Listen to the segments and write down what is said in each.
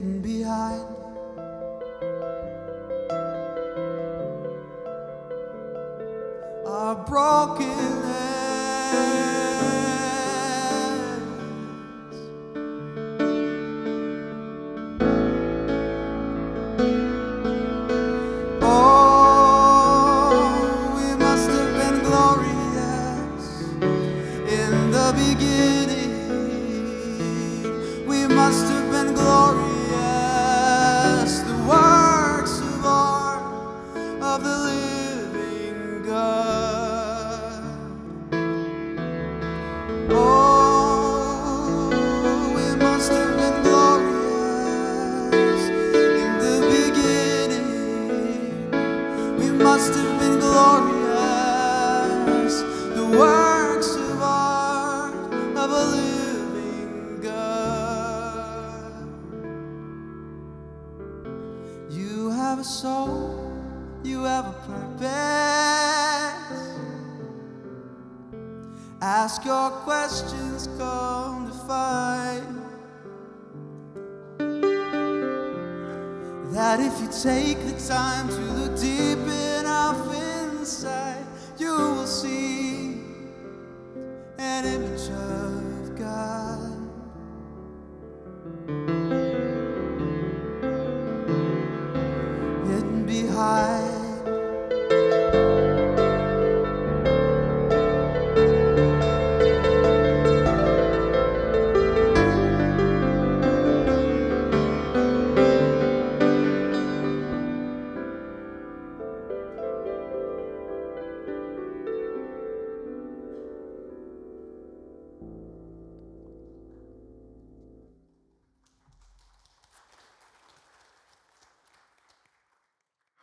hidden behind. Our broken Ask your questions, come to find that if you take the time to look deep enough inside, you will see an image of God.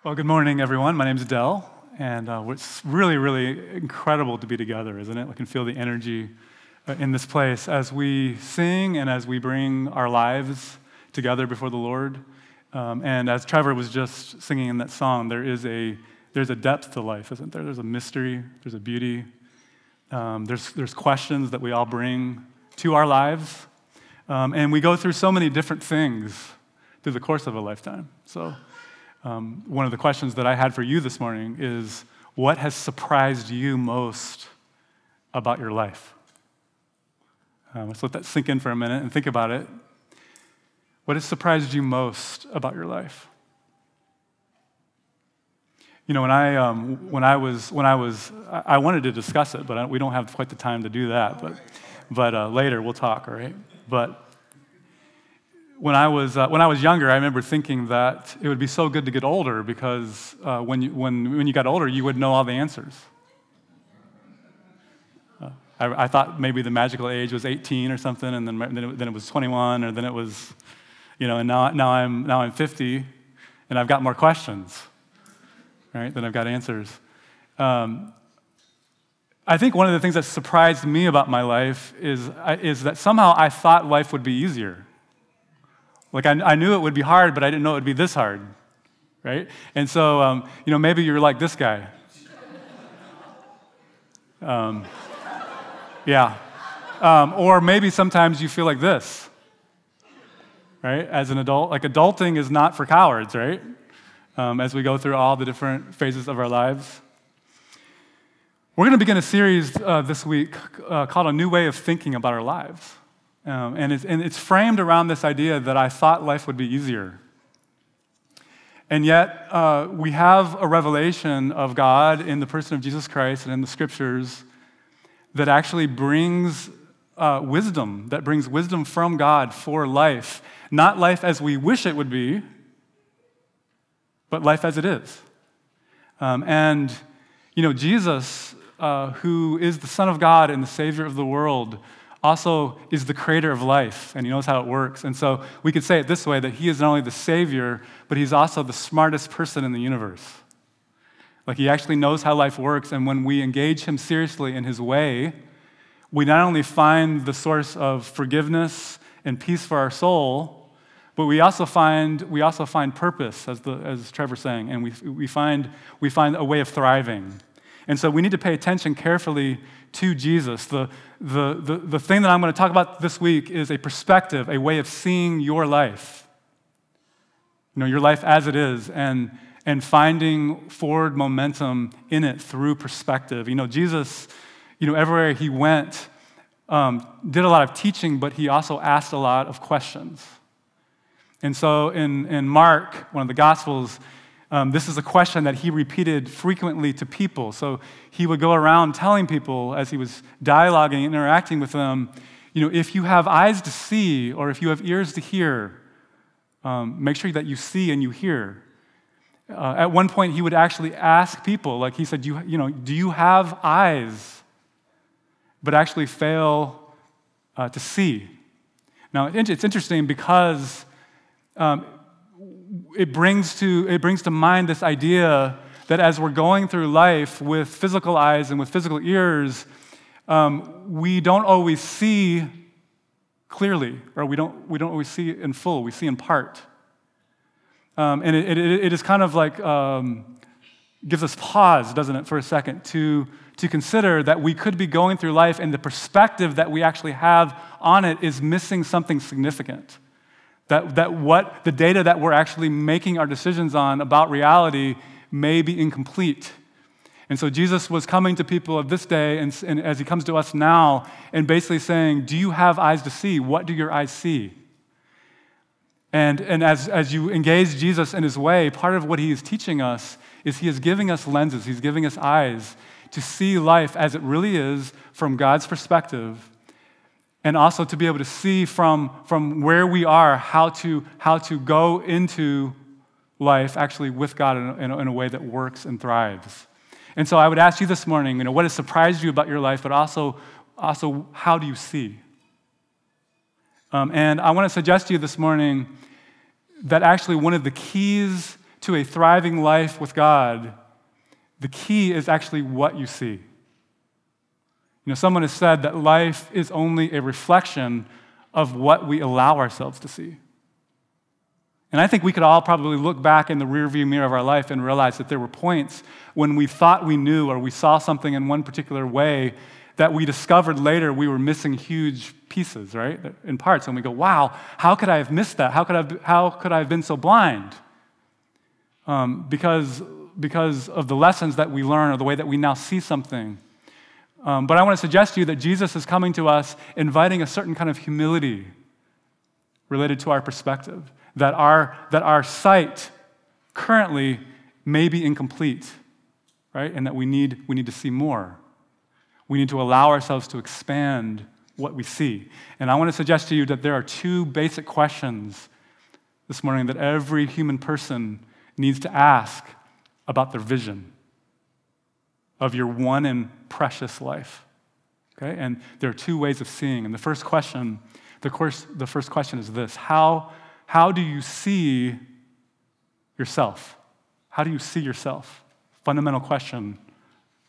Well, good morning, everyone. My name's Dell, and uh, it's really, really incredible to be together, isn't it? I can feel the energy uh, in this place as we sing and as we bring our lives together before the Lord. Um, and as Trevor was just singing in that song, there is a there's a depth to life, isn't there? There's a mystery, there's a beauty, um, there's there's questions that we all bring to our lives, um, and we go through so many different things through the course of a lifetime. So. Um, one of the questions that I had for you this morning is what has surprised you most about your life? Um, let's let that sink in for a minute and think about it. What has surprised you most about your life? You know, when I, um, when I was, when I was, I wanted to discuss it, but I, we don't have quite the time to do that. But, but uh, later we'll talk, all right? But when I was uh, when I was younger, I remember thinking that it would be so good to get older because uh, when you when when you got older, you would know all the answers. Uh, I, I, thought maybe the magical age was 18 or something, and then, then, it, then it was 21, or then it was, you know, and now, now, I'm, now I'm 50, and I've got more questions, right, than I've got answers. Um, I think one of the things that surprised me about my life is, is that somehow I thought life would be easier. Like, I, I knew it would be hard, but I didn't know it would be this hard, right? And so, um, you know, maybe you're like this guy. Um, yeah. Um, or maybe sometimes you feel like this, right? As an adult, like adulting is not for cowards, right? Um, as we go through all the different phases of our lives. We're going to begin a series uh, this week uh, called A New Way of Thinking About Our Lives. Um, and, it's, and it's framed around this idea that I thought life would be easier. And yet, uh, we have a revelation of God in the person of Jesus Christ and in the scriptures that actually brings uh, wisdom, that brings wisdom from God for life. Not life as we wish it would be, but life as it is. Um, and, you know, Jesus uh, who is the Son of God and the Savior of the world, also is the creator of life, and he knows how it works. And so we could say it this way that he is not only the Savior, but he's also the smartest person in the universe. Like he actually knows how life works, and when we engage him seriously in his way, we not only find the source of forgiveness and peace for our soul, but we also find, we also find purpose, as, the, as Trevor's saying, and we, we, find, we find a way of thriving. And so we need to pay attention carefully to Jesus. The, the, the, the thing that I'm going to talk about this week is a perspective, a way of seeing your life. You know, your life as it is, and, and finding forward momentum in it through perspective. You know, Jesus, you know, everywhere he went, um, did a lot of teaching, but he also asked a lot of questions. And so in, in Mark, one of the Gospels, um, this is a question that he repeated frequently to people. So he would go around telling people as he was dialoguing, and interacting with them, you know, if you have eyes to see or if you have ears to hear, um, make sure that you see and you hear. Uh, at one point, he would actually ask people, like he said, you, you know, do you have eyes, but actually fail uh, to see? Now, it's interesting because um, it brings to, it brings to mind this idea that as we're going through life with physical eyes and with physical ears, um, we don't always see clearly, or we don't, we don't always see in full, we see in part. Um, and it, it, it is kind of like, um, gives us pause, doesn't it, for a second, to, to consider that we could be going through life and the perspective that we actually have on it is missing something significant. That, that what the data that we're actually making our decisions on about reality may be incomplete. And so Jesus was coming to people of this day, and, and, as he comes to us now, and basically saying, Do you have eyes to see? What do your eyes see? And, and as, as you engage Jesus in his way, part of what he is teaching us is he is giving us lenses, he's giving us eyes to see life as it really is from God's perspective and also to be able to see from, from where we are how to, how to go into life actually with God in a, in a way that works and thrives. And so I would ask you this morning, you know, what has surprised you about your life, but also, also how do you see? Um, and I want to suggest to you this morning that actually one of the keys to a thriving life with God, the key is actually what you see. You know, someone has said that life is only a reflection of what we allow ourselves to see. And I think we could all probably look back in the rearview mirror of our life and realize that there were points when we thought we knew or we saw something in one particular way that we discovered later we were missing huge pieces, right? In parts. And we go, wow, how could I have missed that? How could I have, how could I have been so blind? Um, because, because of the lessons that we learn or the way that we now see something. Um, but I want to suggest to you that Jesus is coming to us inviting a certain kind of humility related to our perspective, that our, that our sight currently may be incomplete, right? And that we need, we need to see more. We need to allow ourselves to expand what we see. And I want to suggest to you that there are two basic questions this morning that every human person needs to ask about their vision of your one and precious life. Okay? And there are two ways of seeing. And the first question, the, course, the first question is this how, how do you see yourself? How do you see yourself? Fundamental question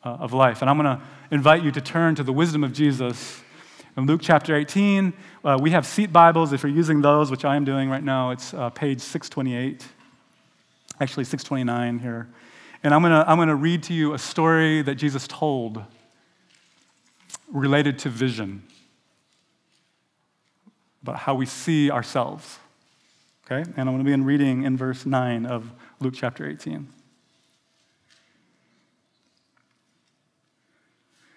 uh, of life. And I'm going to invite you to turn to the wisdom of Jesus in Luke chapter 18. Uh, we have seat Bibles. If you're using those, which I am doing right now, it's uh, page 628, actually 629 here. And I'm going to I'm going to read to you a story that Jesus told related to vision, about how we see ourselves. Okay? And I'm going to begin reading in verse 9 of Luke chapter 18.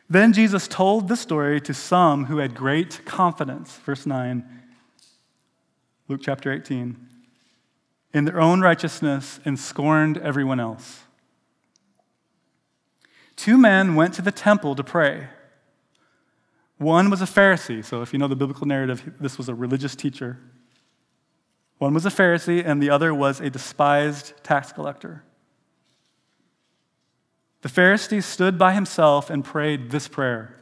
Then Jesus told the story to some who had great confidence. Verse 9, Luke chapter 18. In their own righteousness and scorned everyone else. Two men went to the temple to pray. One was a Pharisee, so if you know the biblical narrative, this was a religious teacher. One was a Pharisee, and the other was a despised tax collector. The Pharisee stood by himself and prayed this prayer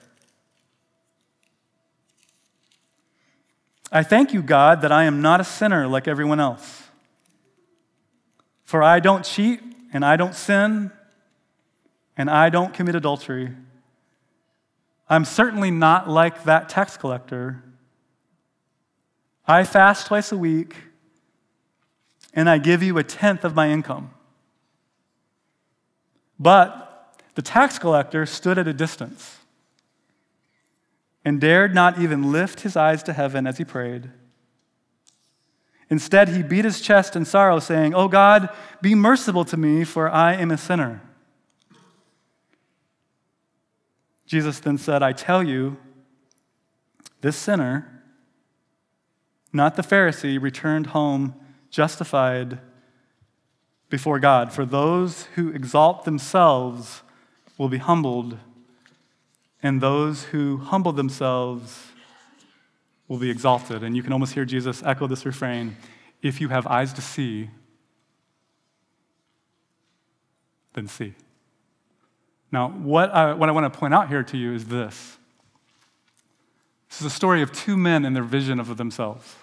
I thank you, God, that I am not a sinner like everyone else. For I don't cheat, and I don't sin, and I don't commit adultery. I'm certainly not like that tax collector. I fast twice a week, and I give you a tenth of my income. But the tax collector stood at a distance and dared not even lift his eyes to heaven as he prayed. Instead, he beat his chest in sorrow, saying, Oh God, be merciful to me, for I am a sinner. Jesus then said, I tell you, this sinner, not the Pharisee, returned home justified before God. For those who exalt themselves will be humbled, and those who humble themselves will be exalted. And you can almost hear Jesus echo this refrain if you have eyes to see, then see. Now, what I, what I want to point out here to you is this. This is a story of two men and their vision of themselves.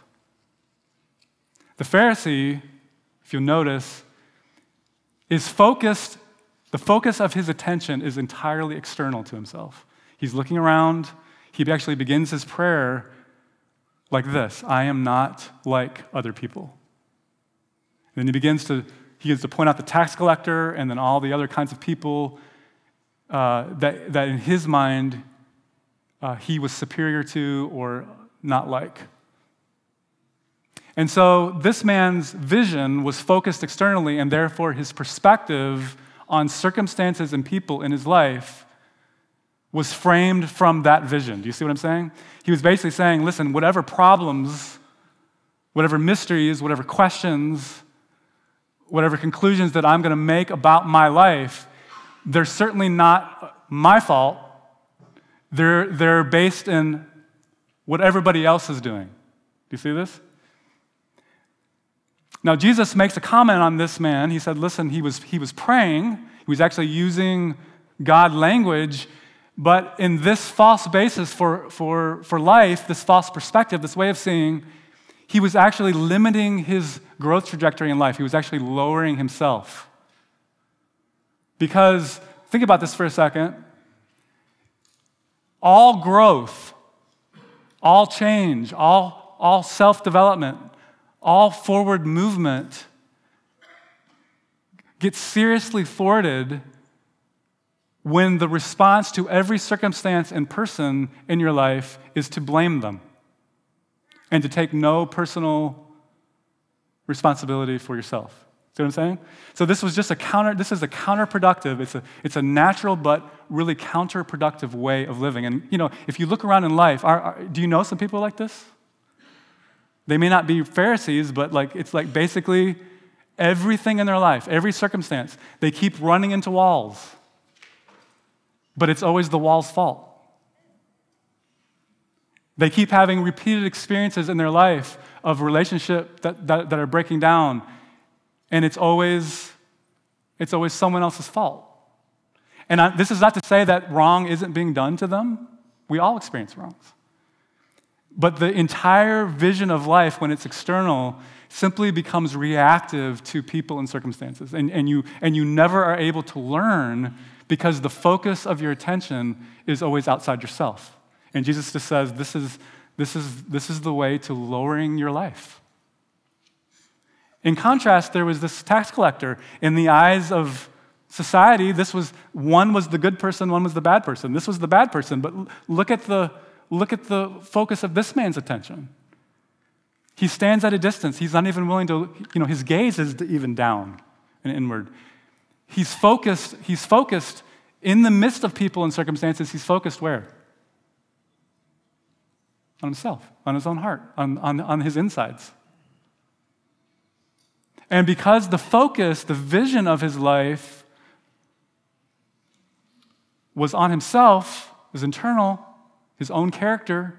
The Pharisee, if you'll notice, is focused the focus of his attention is entirely external to himself. He's looking around. He actually begins his prayer like this I am not like other people. And then he begins to, he begins to point out the tax collector and then all the other kinds of people uh, that, that in his mind uh, he was superior to or not like. And so this man's vision was focused externally, and therefore his perspective on circumstances and people in his life was framed from that vision. Do you see what I'm saying? He was basically saying, listen, whatever problems, whatever mysteries, whatever questions, whatever conclusions that I'm going to make about my life, they're certainly not my fault. They're, they're based in what everybody else is doing. Do you see this? Now, Jesus makes a comment on this man. He said, listen, he was, he was praying, he was actually using God language, but in this false basis for, for, for life, this false perspective, this way of seeing, he was actually limiting his growth trajectory in life. He was actually lowering himself. Because, think about this for a second. All growth, all change, all, all self development, all forward movement gets seriously thwarted when the response to every circumstance and person in your life is to blame them and to take no personal responsibility for yourself. See what I'm saying? So this was just a counter, this is a counterproductive, it's a, it's a natural but really counterproductive way of living. And you know, if you look around in life, are, are, do you know some people like this? They may not be Pharisees, but like it's like basically everything in their life, every circumstance, they keep running into walls. But it's always the wall's fault. They keep having repeated experiences in their life of relationship that, that, that are breaking down, and it's always, it's always someone else's fault. And I, this is not to say that wrong isn't being done to them. We all experience wrongs. But the entire vision of life, when it's external, simply becomes reactive to people and circumstances. And, and, you, and you never are able to learn because the focus of your attention is always outside yourself. And Jesus just says, this is, this is, this is the way to lowering your life. In contrast, there was this tax collector. In the eyes of society, this was one was the good person, one was the bad person. This was the bad person. But look at the, look at the focus of this man's attention. He stands at a distance. He's not even willing to, you know, his gaze is even down and inward. He's focused, he's focused in the midst of people and circumstances, he's focused where? On himself, on his own heart, on, on, on his insides. And because the focus, the vision of his life was on himself, was internal, his own character,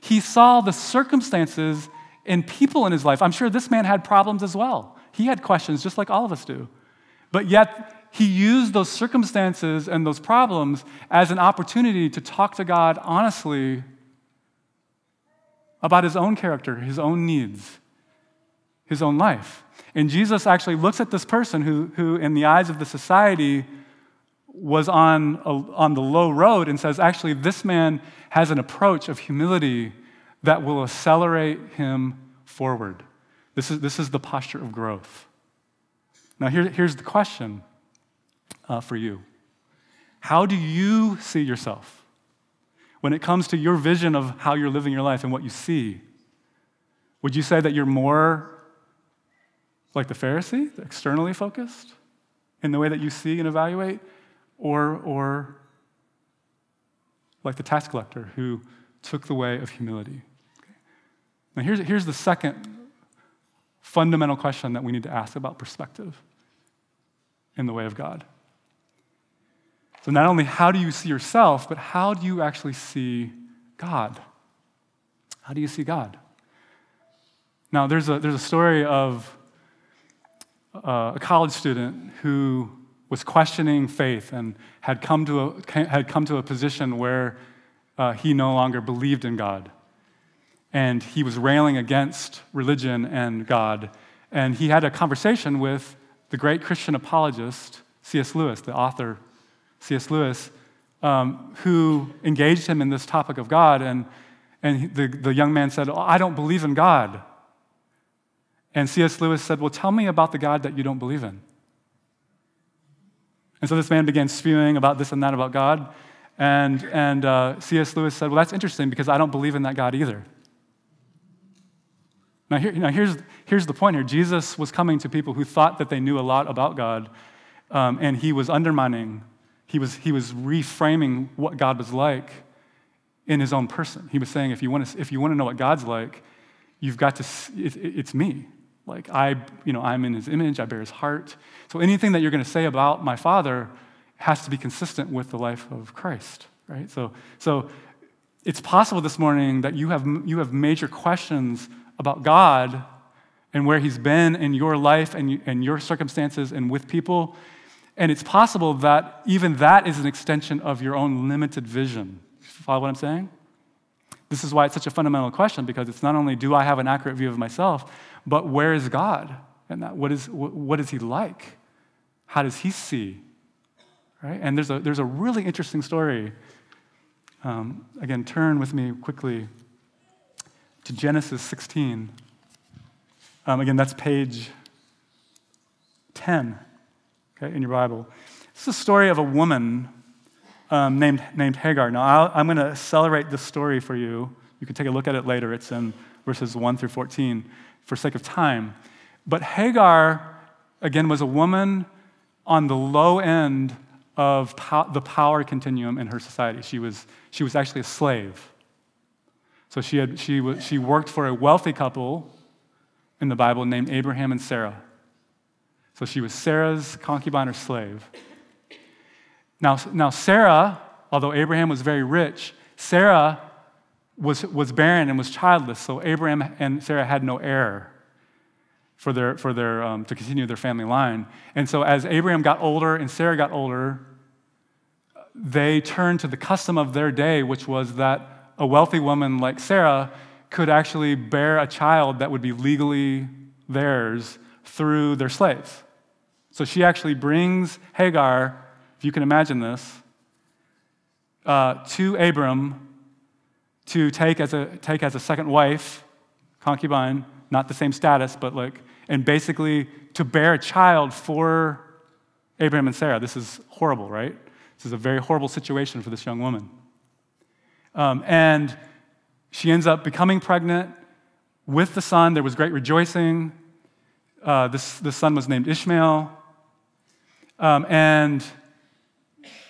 he saw the circumstances and people in his life. I'm sure this man had problems as well. He had questions just like all of us do. But yet, he used those circumstances and those problems as an opportunity to talk to God honestly about his own character, his own needs, his own life. And Jesus actually looks at this person who, who in the eyes of the society, was on, a, on the low road and says, actually, this man has an approach of humility that will accelerate him forward. This is, this is the posture of growth. Now, here, here's the question uh, for you How do you see yourself when it comes to your vision of how you're living your life and what you see? Would you say that you're more like the Pharisee, externally focused in the way that you see and evaluate? or, or like the tax collector who took the way of humility. Okay. Now, here's, here's the second fundamental question that we need to ask about perspective in the way of God. So, not only how do you see yourself, but how do you actually see God? How do you see God? Now, there's a, there's a story of uh, a college student who was questioning faith and had come to a, had come to a position where uh, he no longer believed in God. And he was railing against religion and God. And he had a conversation with the great Christian apologist, C.S. Lewis, the author, C.S. Lewis, um, who engaged him in this topic of God. And, and the, the young man said, oh, I don't believe in God. And C.S. Lewis said, Well, tell me about the God that you don't believe in. And so this man began spewing about this and that about God. And, and uh, C.S. Lewis said, Well, that's interesting because I don't believe in that God either. Now, here, now here's, here's the point here Jesus was coming to people who thought that they knew a lot about God, um, and he was undermining, he was, he was reframing what God was like in his own person. He was saying, If you want to, if you want to know what God's like, you've got to, it, it's me. Like I, you know, I'm in his image, I bear his heart. So anything that you're going to say about my father has to be consistent with the life of Christ, right? So, so it's possible this morning that you have, you have major questions about God and where he's been in your life and, and your circumstances and with people. And it's possible that even that is an extension of your own limited vision. Follow what I'm saying? This is why it's such a fundamental question because it's not only do I have an accurate view of myself, but where is God? And that, what, is, what is he like? How does he see? Right? And there's a, there's a really interesting story. Um, again, turn with me quickly to Genesis 16. Um, again, that's page 10 okay, in your Bible. This is a story of a woman um, named, named Hagar. Now, i am going to accelerate this story for you. You can take a look at it later. It's in verses 1 through 14 for sake of time. But Hagar, again, was a woman on the low end of po- the power continuum in her society. She was, she was actually a slave. So she, had, she, was, she worked for a wealthy couple in the Bible named Abraham and Sarah. So she was Sarah's concubine or slave. Now, now Sarah, although Abraham was very rich, Sarah was, was barren and was childless, so Abraham and Sarah had no heir for their, for their, um, to continue their family line. And so as Abraham got older and Sarah got older, they turned to the custom of their day, which was that a wealthy woman like Sarah could actually bear a child that would be legally theirs through their slaves. So she actually brings Hagar, if you can imagine this, uh, to Abram to take as, a, take as a second wife, concubine, not the same status, but like, and basically to bear a child for Abraham and Sarah. This is horrible, right? This is a very horrible situation for this young woman. Um, and she ends up becoming pregnant with the son. There was great rejoicing. Uh, this, this son was named Ishmael. Um, and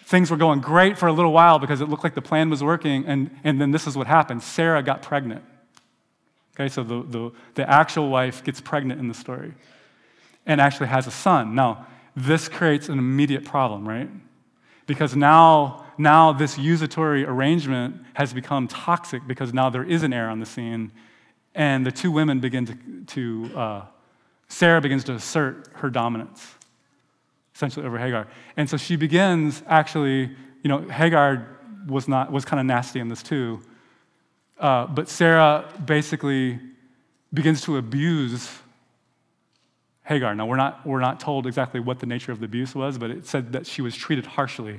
things were going great for a little while because it looked like the plan was working. And, and then this is what happened Sarah got pregnant. Okay, so the, the, the actual wife gets pregnant in the story and actually has a son. Now, this creates an immediate problem, right? Because now, now this usatory arrangement has become toxic because now there is an heir on the scene, and the two women begin to, to uh, Sarah begins to assert her dominance, essentially over Hagar. And so she begins actually, you know, Hagar was not was kind of nasty in this too, uh, but Sarah basically begins to abuse Hagar. Now, we're not, we're not told exactly what the nature of the abuse was, but it said that she was treated harshly.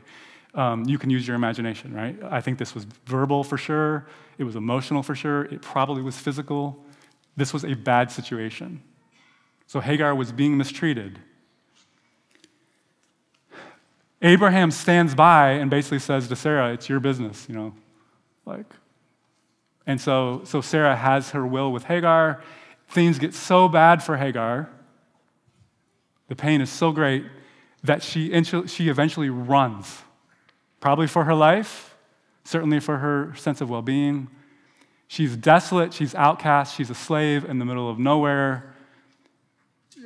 Um, you can use your imagination, right? I think this was verbal for sure, it was emotional for sure, it probably was physical. This was a bad situation. So Hagar was being mistreated. Abraham stands by and basically says to Sarah, It's your business, you know, like. And so, so Sarah has her will with Hagar. Things get so bad for Hagar the pain is so great that she, she eventually runs, probably for her life, certainly for her sense of well being. She's desolate, she's outcast, she's a slave in the middle of nowhere.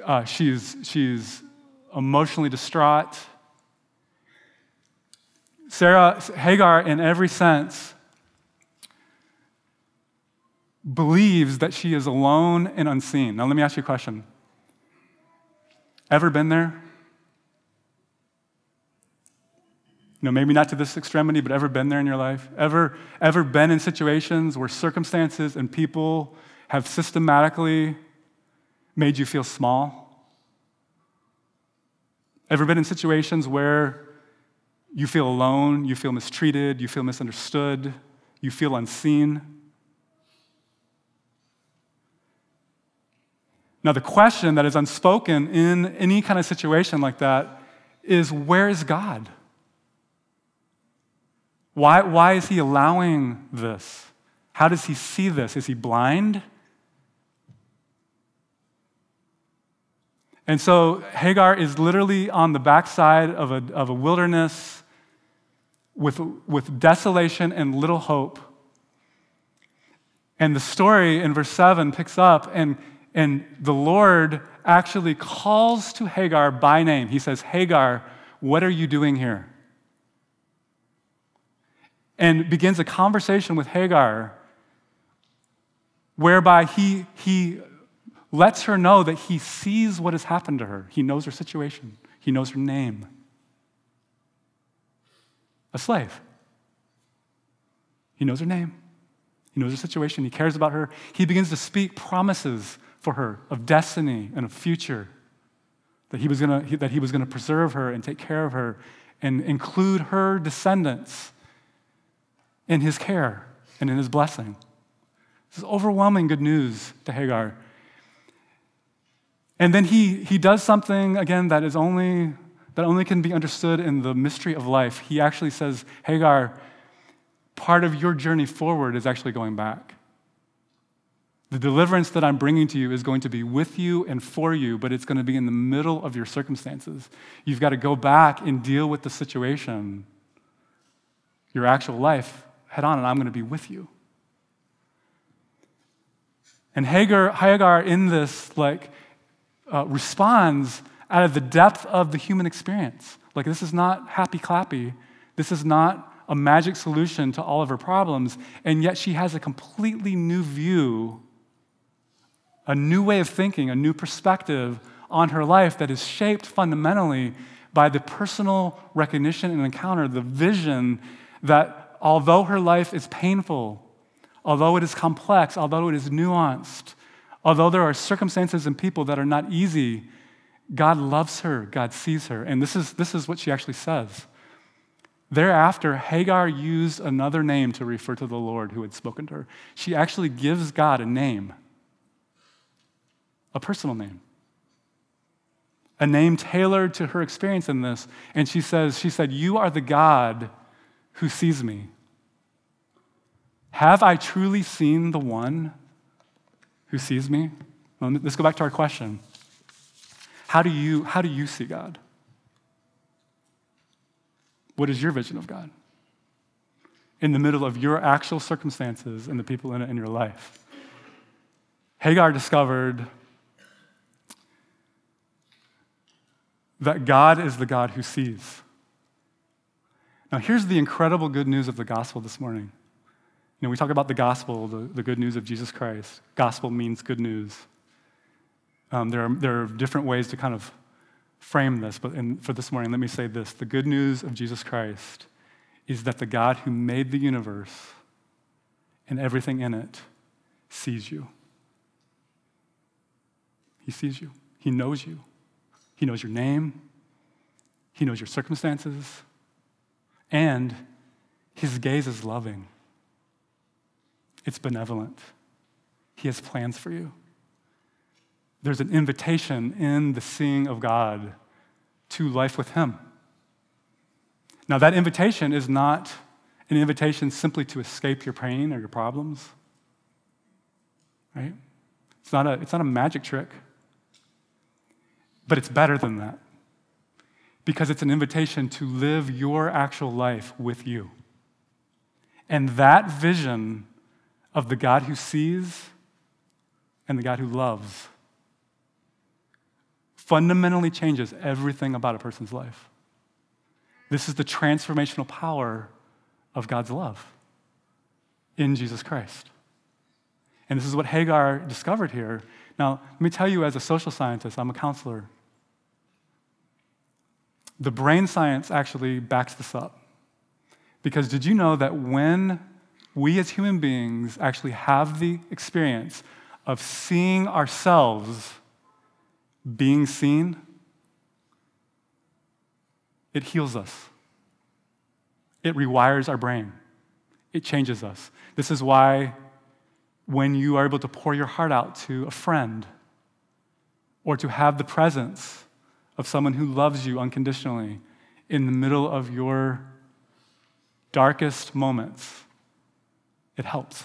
Uh, she's, she's emotionally distraught. Sarah, Hagar, in every sense, believes that she is alone and unseen. Now, let me ask you a question Ever been there? You know, maybe not to this extremity, but ever been there in your life? Ever, ever been in situations where circumstances and people have systematically made you feel small? Ever been in situations where you feel alone, you feel mistreated, you feel misunderstood, you feel unseen? Now, the question that is unspoken in any kind of situation like that is where is God? Why, why is he allowing this? How does he see this? Is he blind? And so Hagar is literally on the backside of a, of a wilderness with, with desolation and little hope. And the story in verse 7 picks up and and the Lord actually calls to Hagar by name. He says, Hagar, what are you doing here? And begins a conversation with Hagar whereby he, he lets her know that he sees what has happened to her. He knows her situation, he knows her name. A slave. He knows her name. He knows her situation. He cares about her. He begins to speak promises for her of destiny and a future, that he was to, that he was to preserve her and take care of her and include her descendants in his care and in his blessing. This is overwhelming good news to Hagar. And then he, he does something, again, that is only, that only can be understood in the mystery of life. He actually says, Hagar, part of your journey forward is actually going back. The deliverance that I'm bringing to you is going to be with you and for you, but it's going to be in the middle of your circumstances. You've got to go back and deal with the situation, your actual life, head on, and I'm going to be with you. And Hagar, Hagar in this, like, uh, responds out of the depth of the human experience. Like, this is not happy clappy. This is not a magic solution to all of her problems. And yet, she has a completely new view a new way of thinking, a new perspective on her life that is shaped fundamentally by the personal recognition and encounter, the vision that although her life is painful, although it is complex, although it is nuanced, although there are circumstances and people that are not easy, God loves her, God sees her. And this is, this is what she actually says. Thereafter, Hagar used another name to refer to the Lord who had spoken to her. She actually gives God a name, a personal name, a name tailored to her experience in this. And she says, she said, You are the God who sees me. Have I truly seen the one who sees me? Let's go back to our question. How do you, how do you see God? What is your vision of God? In the middle of your actual circumstances and the people in it in your life. Hagar discovered that God is the God who sees. Now, here's the incredible good news of the gospel this morning. You know, we talk about the gospel, the, the good news of Jesus Christ. Gospel means good news. Um, there, are, there are different ways to kind of frame this, but in, for this morning, let me say this. The good news of Jesus Christ is that the God who made the universe and everything in it sees you. He sees you, He knows you, He knows your name, He knows your circumstances, and His gaze is loving, it's benevolent. He has plans for you there's an invitation in the seeing of God to life with Him. Now, that invitation is not an invitation simply to escape your pain or your problems, right? It's not a, it's not a magic trick, but it's better than that because it's an invitation to live your actual life with you. And that vision of the God who sees and the God who loves fundamentally changes everything about a person's life. This is the transformational power of God's love in Jesus Christ. And this is what Hagar discovered here. Now, let me tell you, as a social scientist, I'm a counselor. The brain science actually backs this up. Because did you know that when we as human beings actually have the experience of seeing ourselves being seen, it heals us. It rewires our brain. It changes us. This is why when you are able to pour your heart out to a friend or to have the presence of someone who loves you unconditionally in the middle of your darkest moments, it helps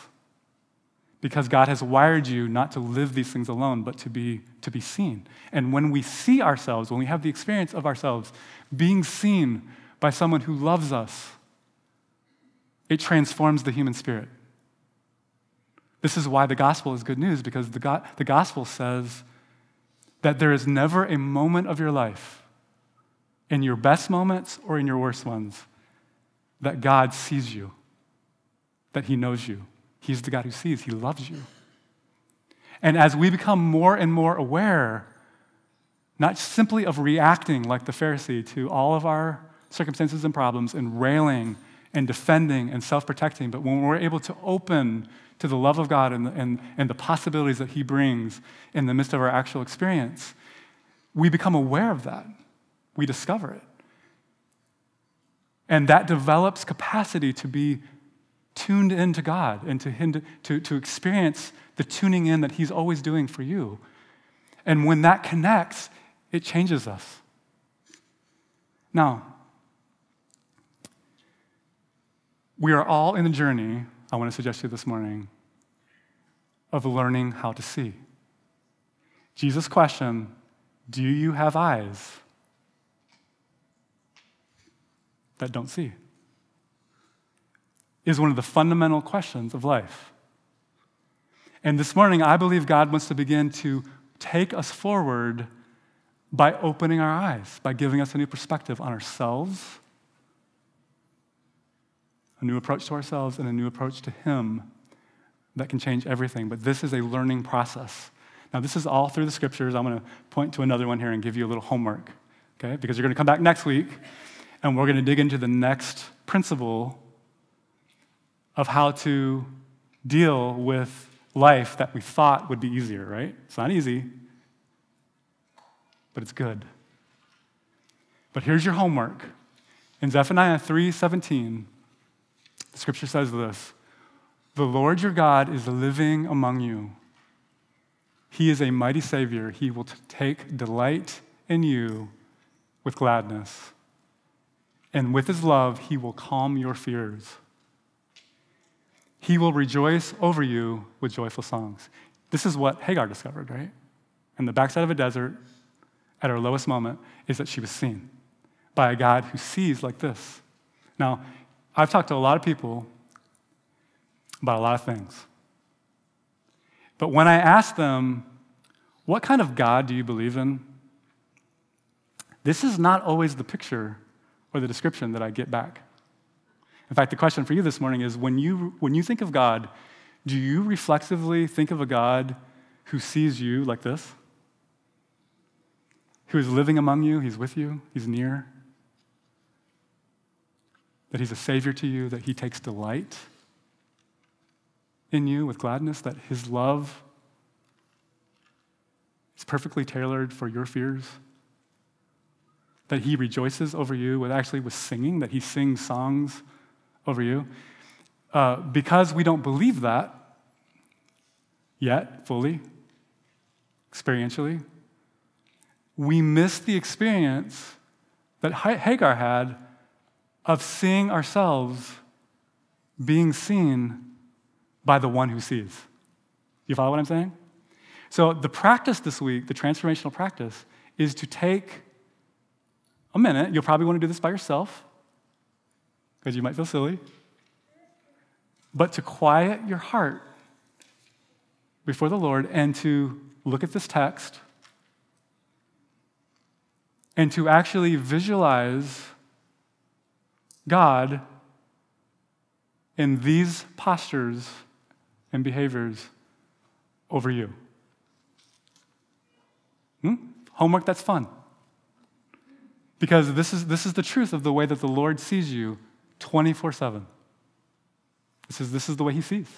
because God has wired you not to live these things alone, but to be, to be seen. And when we see ourselves, when we have the experience of ourselves being seen by someone who loves us, it transforms the human spirit. This is why the gospel is good news, because the, go- the gospel says that there is never a moment of your life, in your best moments or in your worst ones, that God sees you, that He knows you He's the God who sees, He loves you. And as we become more and more aware, not simply of reacting like the Pharisee to all of our circumstances and problems and railing and defending and self protecting, but when we're able to open to the love of God and and, and the possibilities that He brings in the midst of our actual experience, we become aware of that. We discover it. And that develops capacity to be tuned into God and to, him to, to, experience the tuning in that He's always doing for you. And when that connects, it changes us. Now, we are all in a journey, I want to suggest to you this morning, of learning how to see. Jesus' question Do you have eyes that don't see? Is one of the fundamental questions of life. And this morning, I believe God wants to begin to take us forward by opening our eyes, by giving us a new perspective on ourselves, a new approach to ourselves, and a new approach to Him that can change everything. But this is a learning process. Now, this is all through the scriptures. I'm going to point to another one here and give you a little homework. okay? Because you're going to come back next week and we're going to dig into the next principle of how to deal with life that we thought would be easier, right? It's not easy, but it's good. But here's your homework. In Zephaniah 3:17, the scripture says this: "The Lord your God is living among you. He is a mighty savior. He will take delight in you with gladness. And with his love, he will calm your fears." He will rejoice over you with joyful songs. This is what Hagar discovered, right? In the backside of a desert, at her lowest moment, is that she was seen by a God who sees like this. Now, I've talked to a lot of people about a lot of things. But when I ask them, what kind of God do you believe in? This is not always the picture or the description that I get back. In fact, the question for you this morning is when you, when you think of God, do you reflexively think of a God who sees you like this? Who is living among you, he's with you, he's near? That he's a savior to you, that he takes delight in you with gladness, that his love is perfectly tailored for your fears? That he rejoices over you with actually with singing, that he sings songs over you. Uh, because we don't believe that yet fully, experientially, we miss the experience that Hagar had of seeing ourselves being seen by the one who sees. You follow what I'm saying? So, the practice this week, the transformational practice, is to take a minute. You'll probably want to do this by yourself because you might feel silly, but to quiet your heart before the Lord and to look at this text and to actually visualize God in these postures and behaviors over you. Hmm? Homework that's fun. Because this is, this is the truth of the way that the Lord sees you 24 7. This is, this is the way he sees.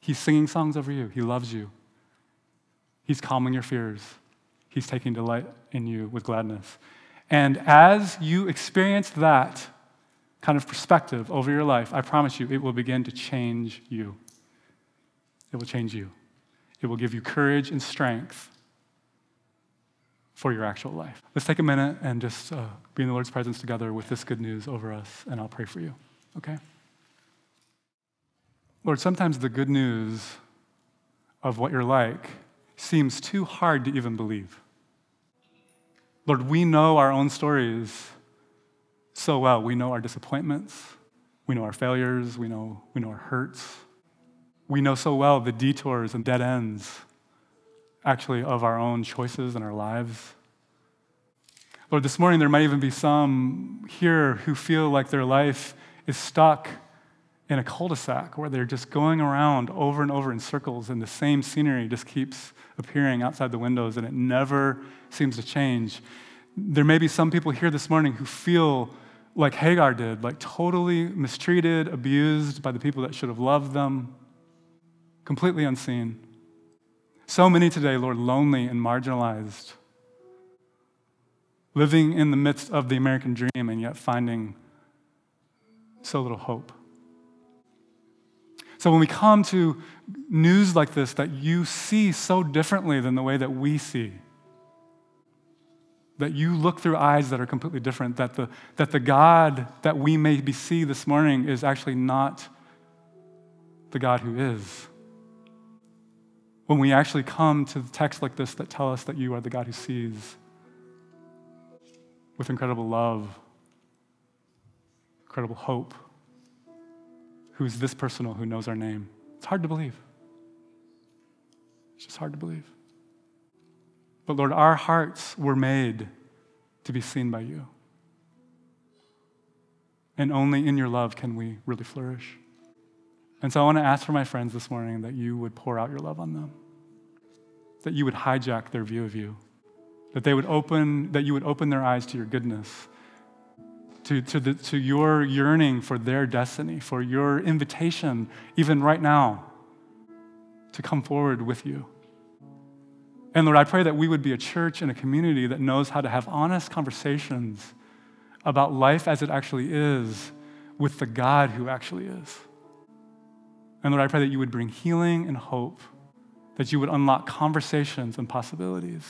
He's singing songs over you. He loves you. He's calming your fears. He's taking delight in you with gladness. And as you experience that kind of perspective over your life, I promise you, it will begin to change you. It will change you. It will give you courage and strength for your actual life. Let's take a minute and just uh, be in the Lord's presence together with this good news over us, and I'll pray for you, okay? Lord, sometimes the good news of what you're like seems too hard to even believe. Lord, we know our own stories so well. We know our disappointments, we know our failures, we know, we know our hurts. We know so well the detours and dead ends actually of our own choices and our lives. Lord, this morning there might even be some here who feel like their life is stuck in a cul de sac where they're just going around over and over in circles and the same scenery just keeps appearing outside the windows and it never seems to change. There may be some people here this morning who feel like Hagar did, like totally mistreated, abused by the people that should have loved them, completely unseen. So many today, Lord, lonely and marginalized, living in the midst of the American dream and yet finding so little hope. So when we come to news like this that you see so differently than the way that we see, that you look through eyes that are completely different, that the, that the God that we maybe see this morning is actually not the God who is when we actually come to texts like this that tell us that you are the God who sees with incredible love, incredible hope, who's this personal who knows our name. It's hard to believe. It's just hard to believe. But Lord, our hearts were made to be seen by you. And only in your love can we really flourish. And so I want to ask for my friends this morning that you would pour out your love on them, that you would hijack their view of you, that they would open, that you would open their eyes to your goodness, to, to, the, to your yearning for their destiny, for your invitation, even right now, to come forward with you. And Lord, I pray that we would be a church and a community that knows how to have honest conversations about life as it actually is with the God who actually is. And Lord, I pray that you would bring healing and hope, that you would unlock conversations and possibilities.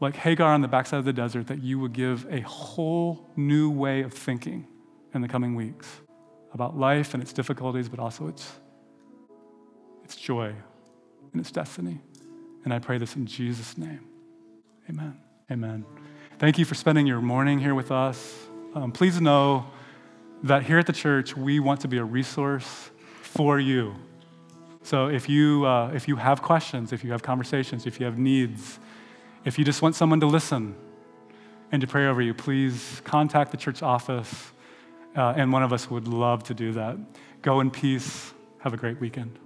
Like Hagar on the backside of the desert, that you would give a whole new way of thinking in the coming weeks about life and its difficulties, but also its, its joy and its destiny. And I pray this in Jesus' name. Amen. Amen. Thank you for spending your morning here with us. Um, please know that here at the church, we want to be a resource for you. So if you, uh, if you have questions, if you have conversations, if you have needs, if you just want someone to listen and to pray over you, please contact the church office, uh, and one of us would love to do that. Go in peace. Have a great weekend.